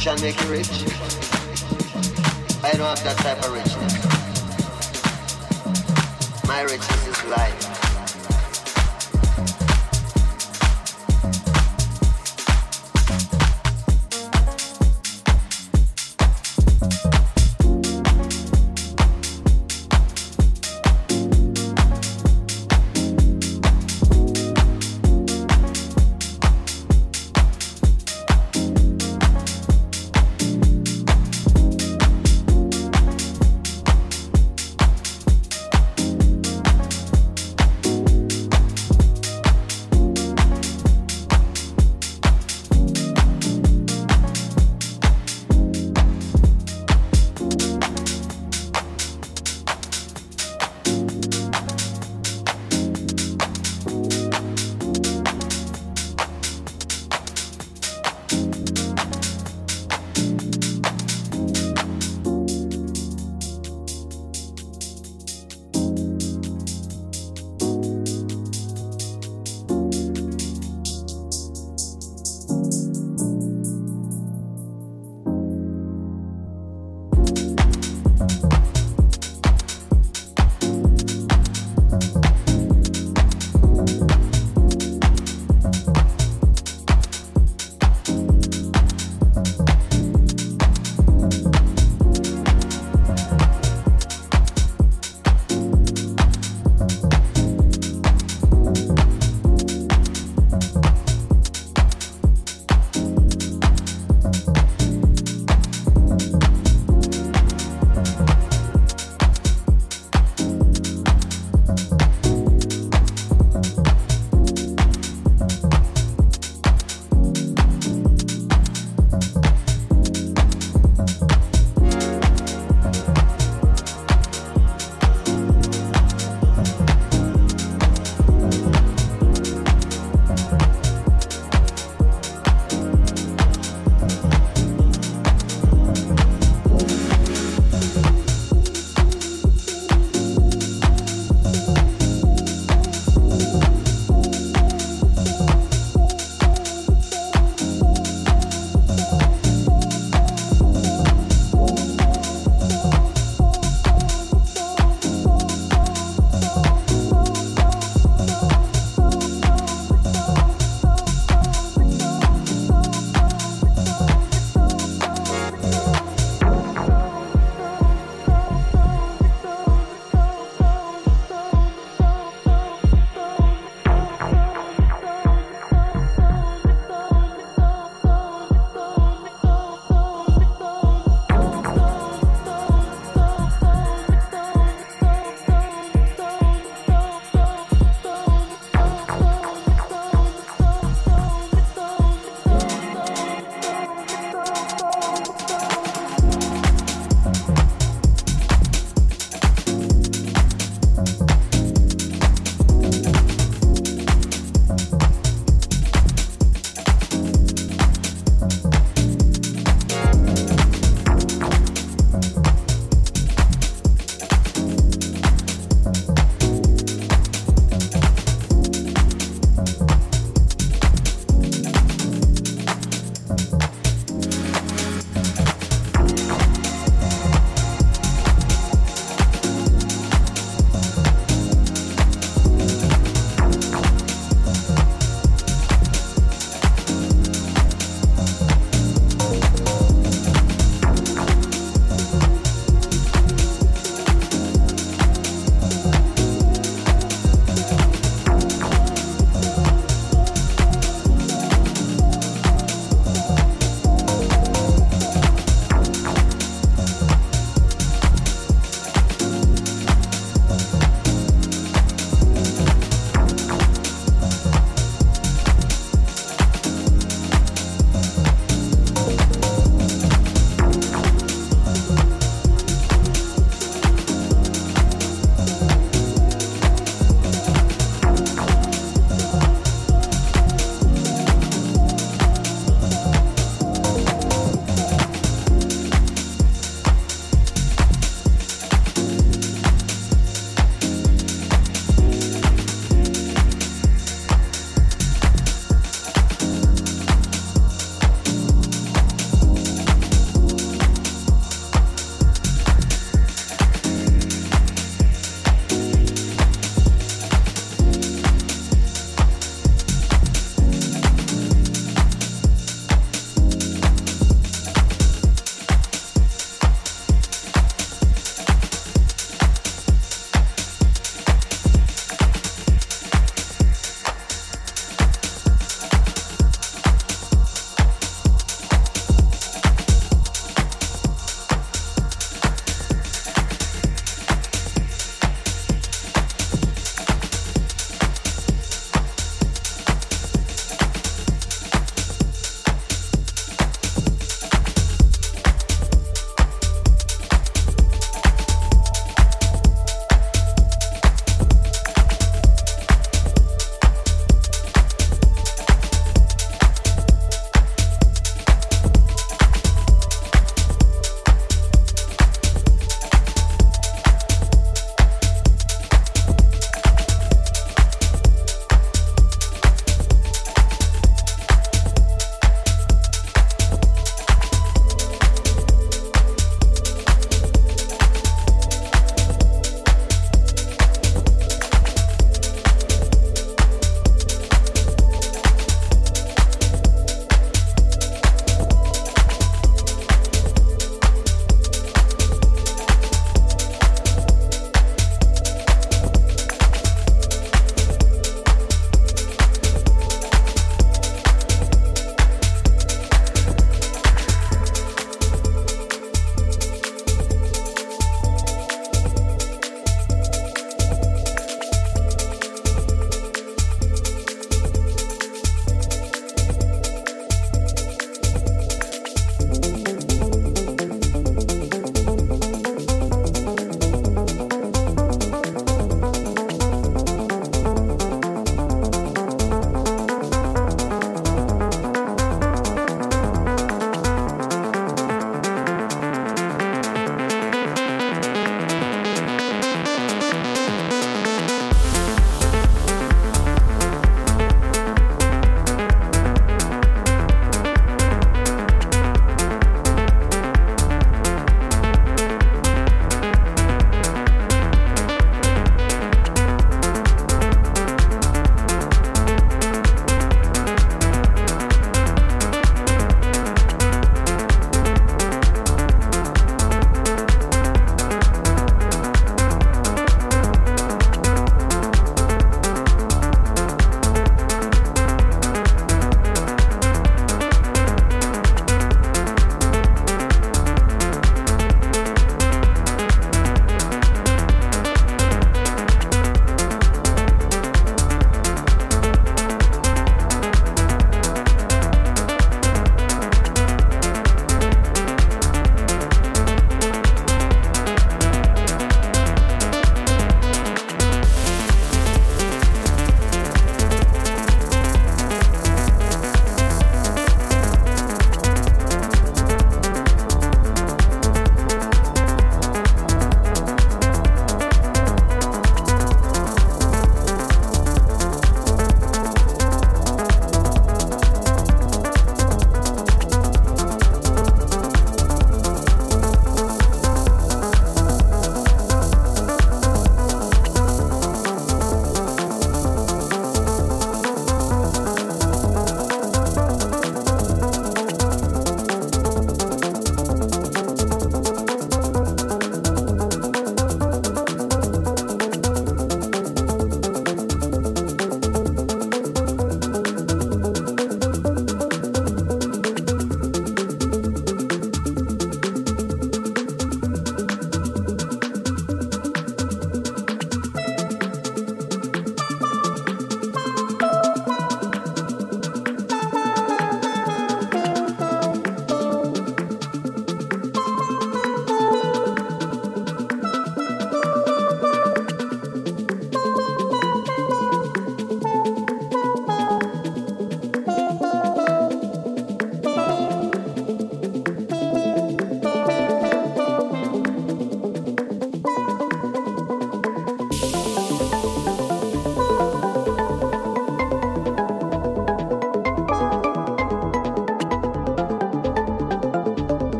Position make you rich. I don't have that type of richness. My richness is life.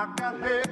I got it.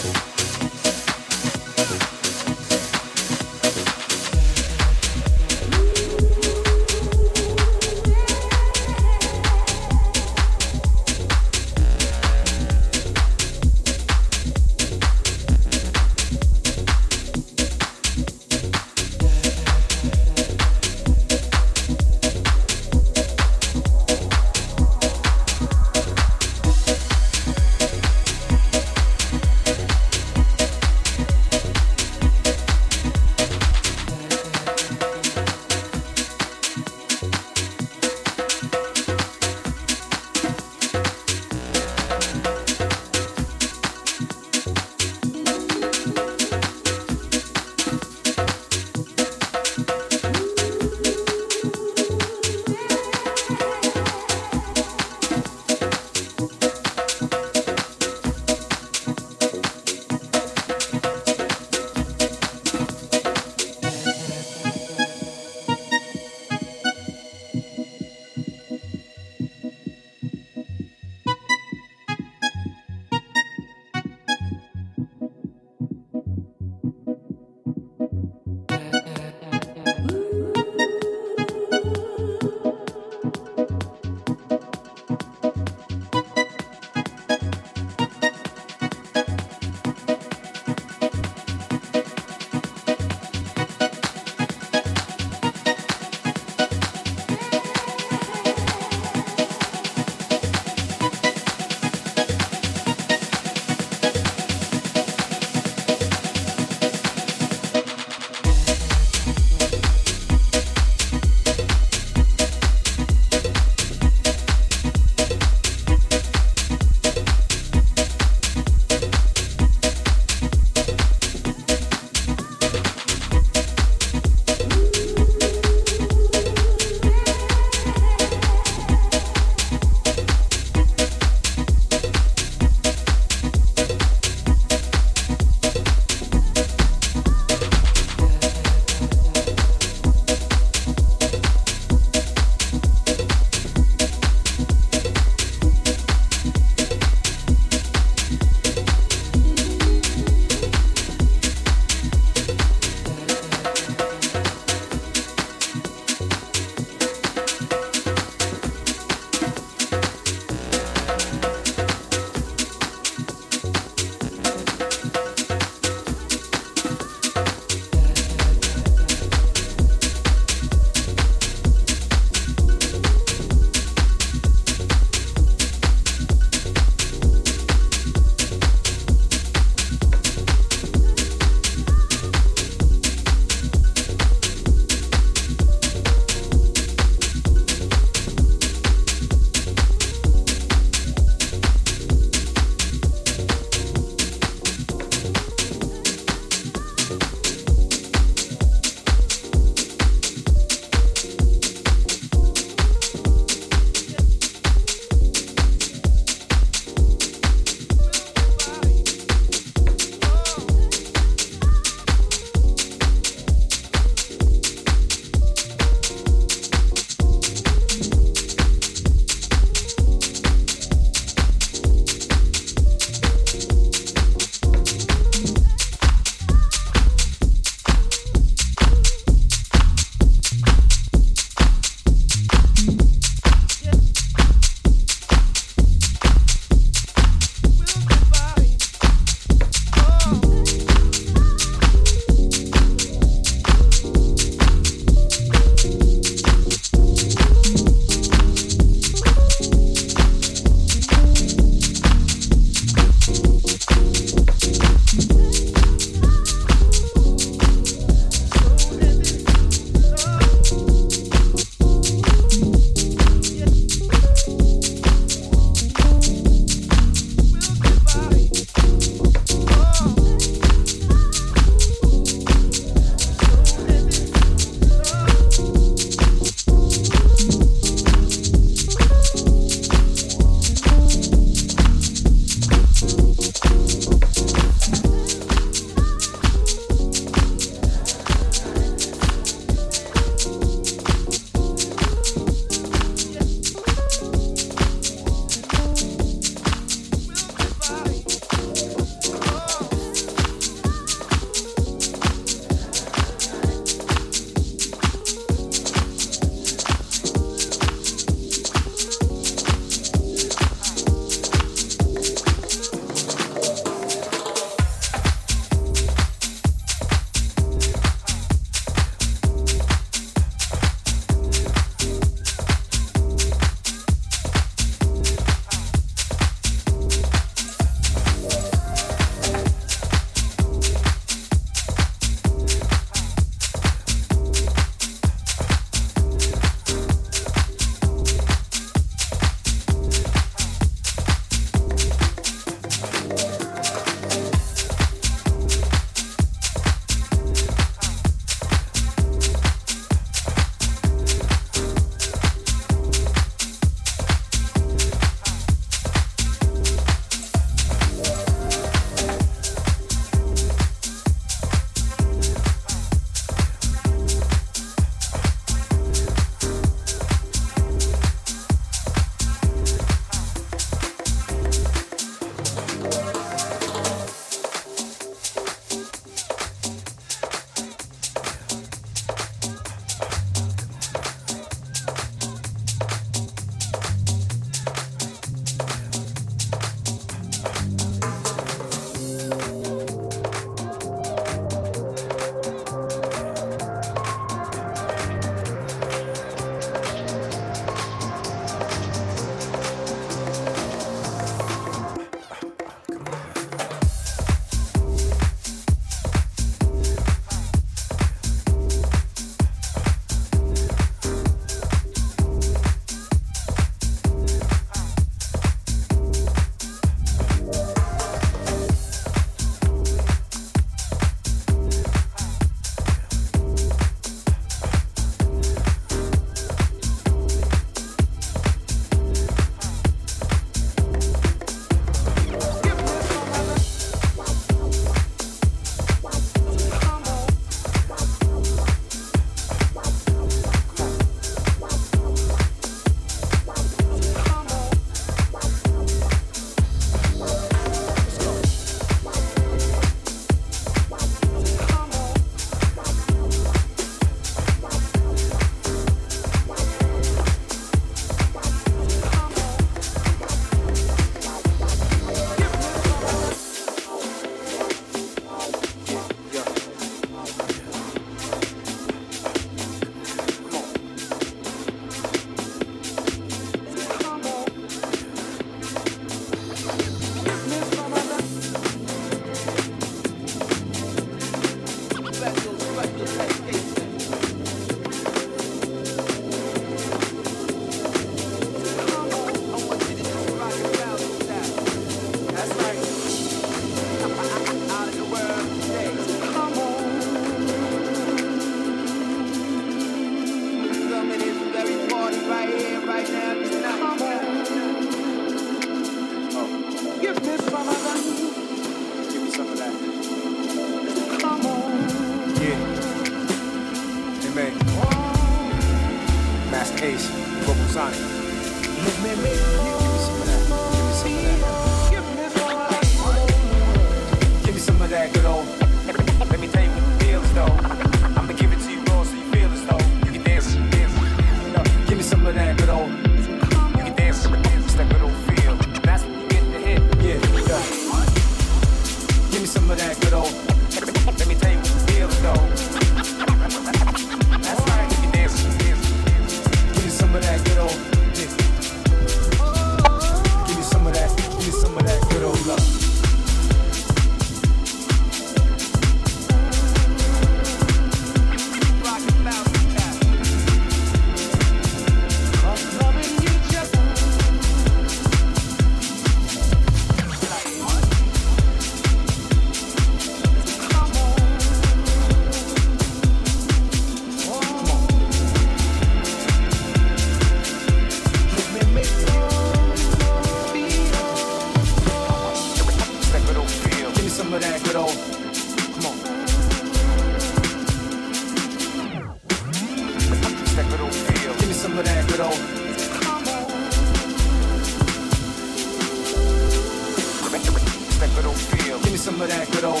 some of that good old.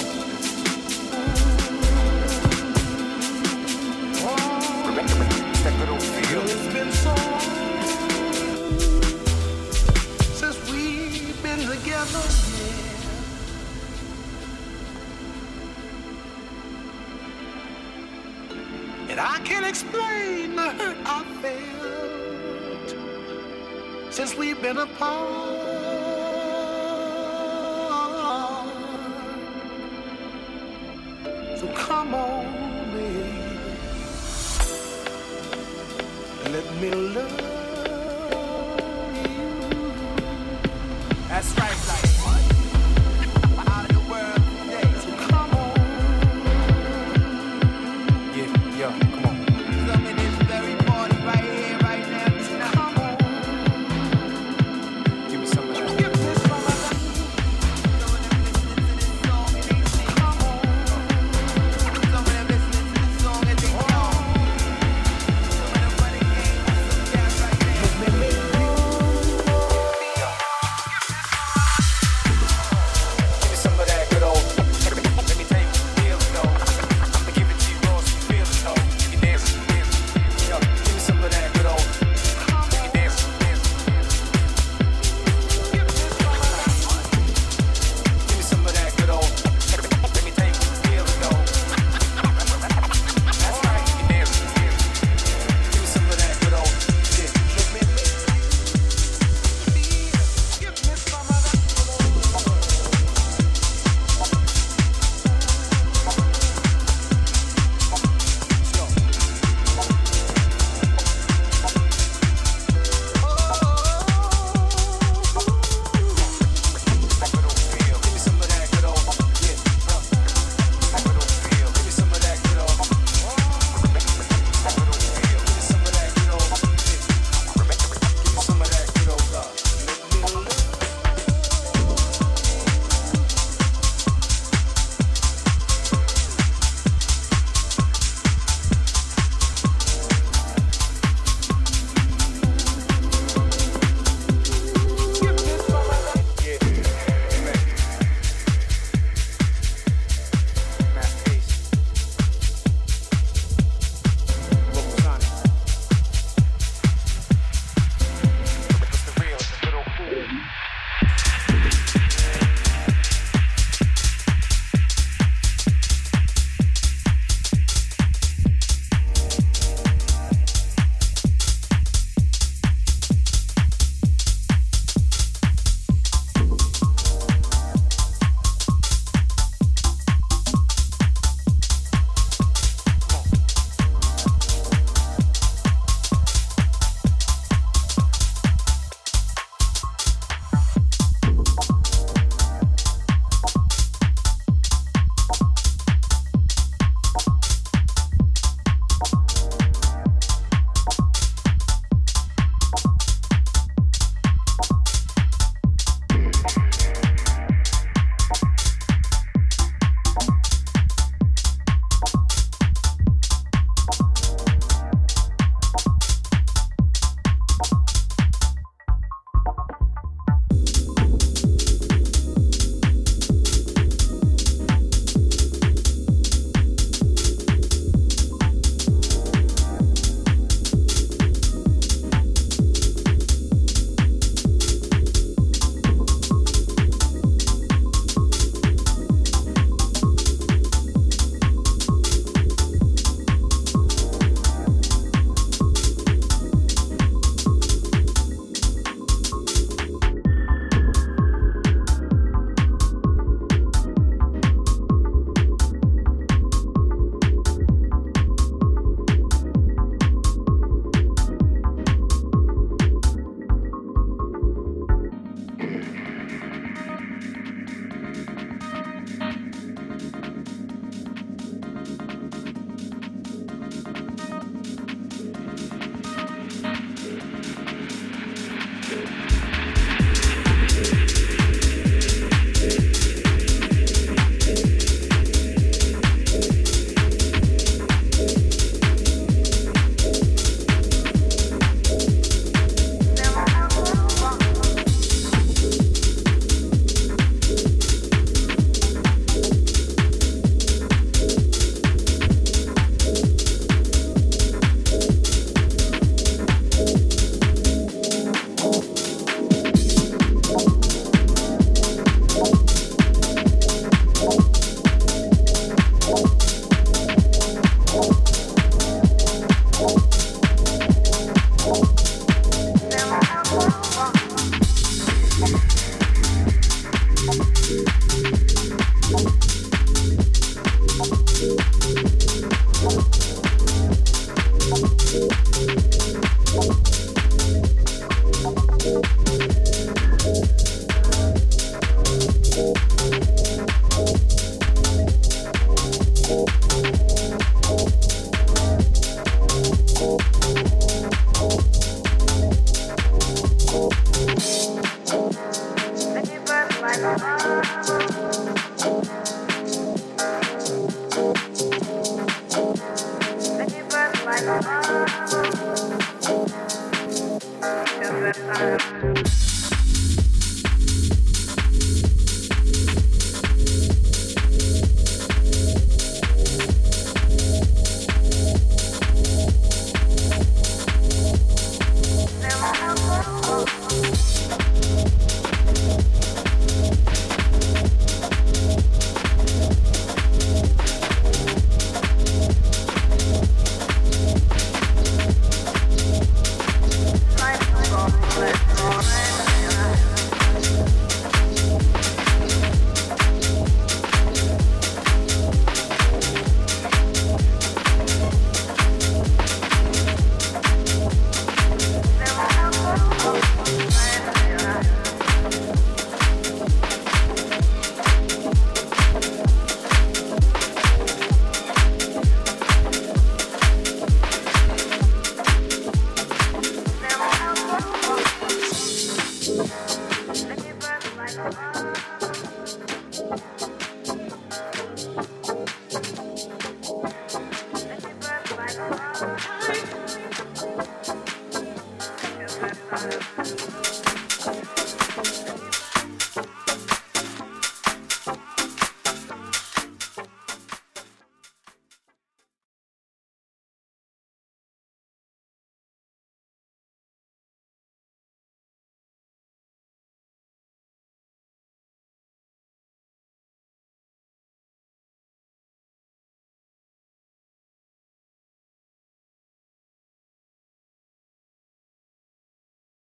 Since we've been together. Yeah. And I can't explain the hurt I felt since we've been apart.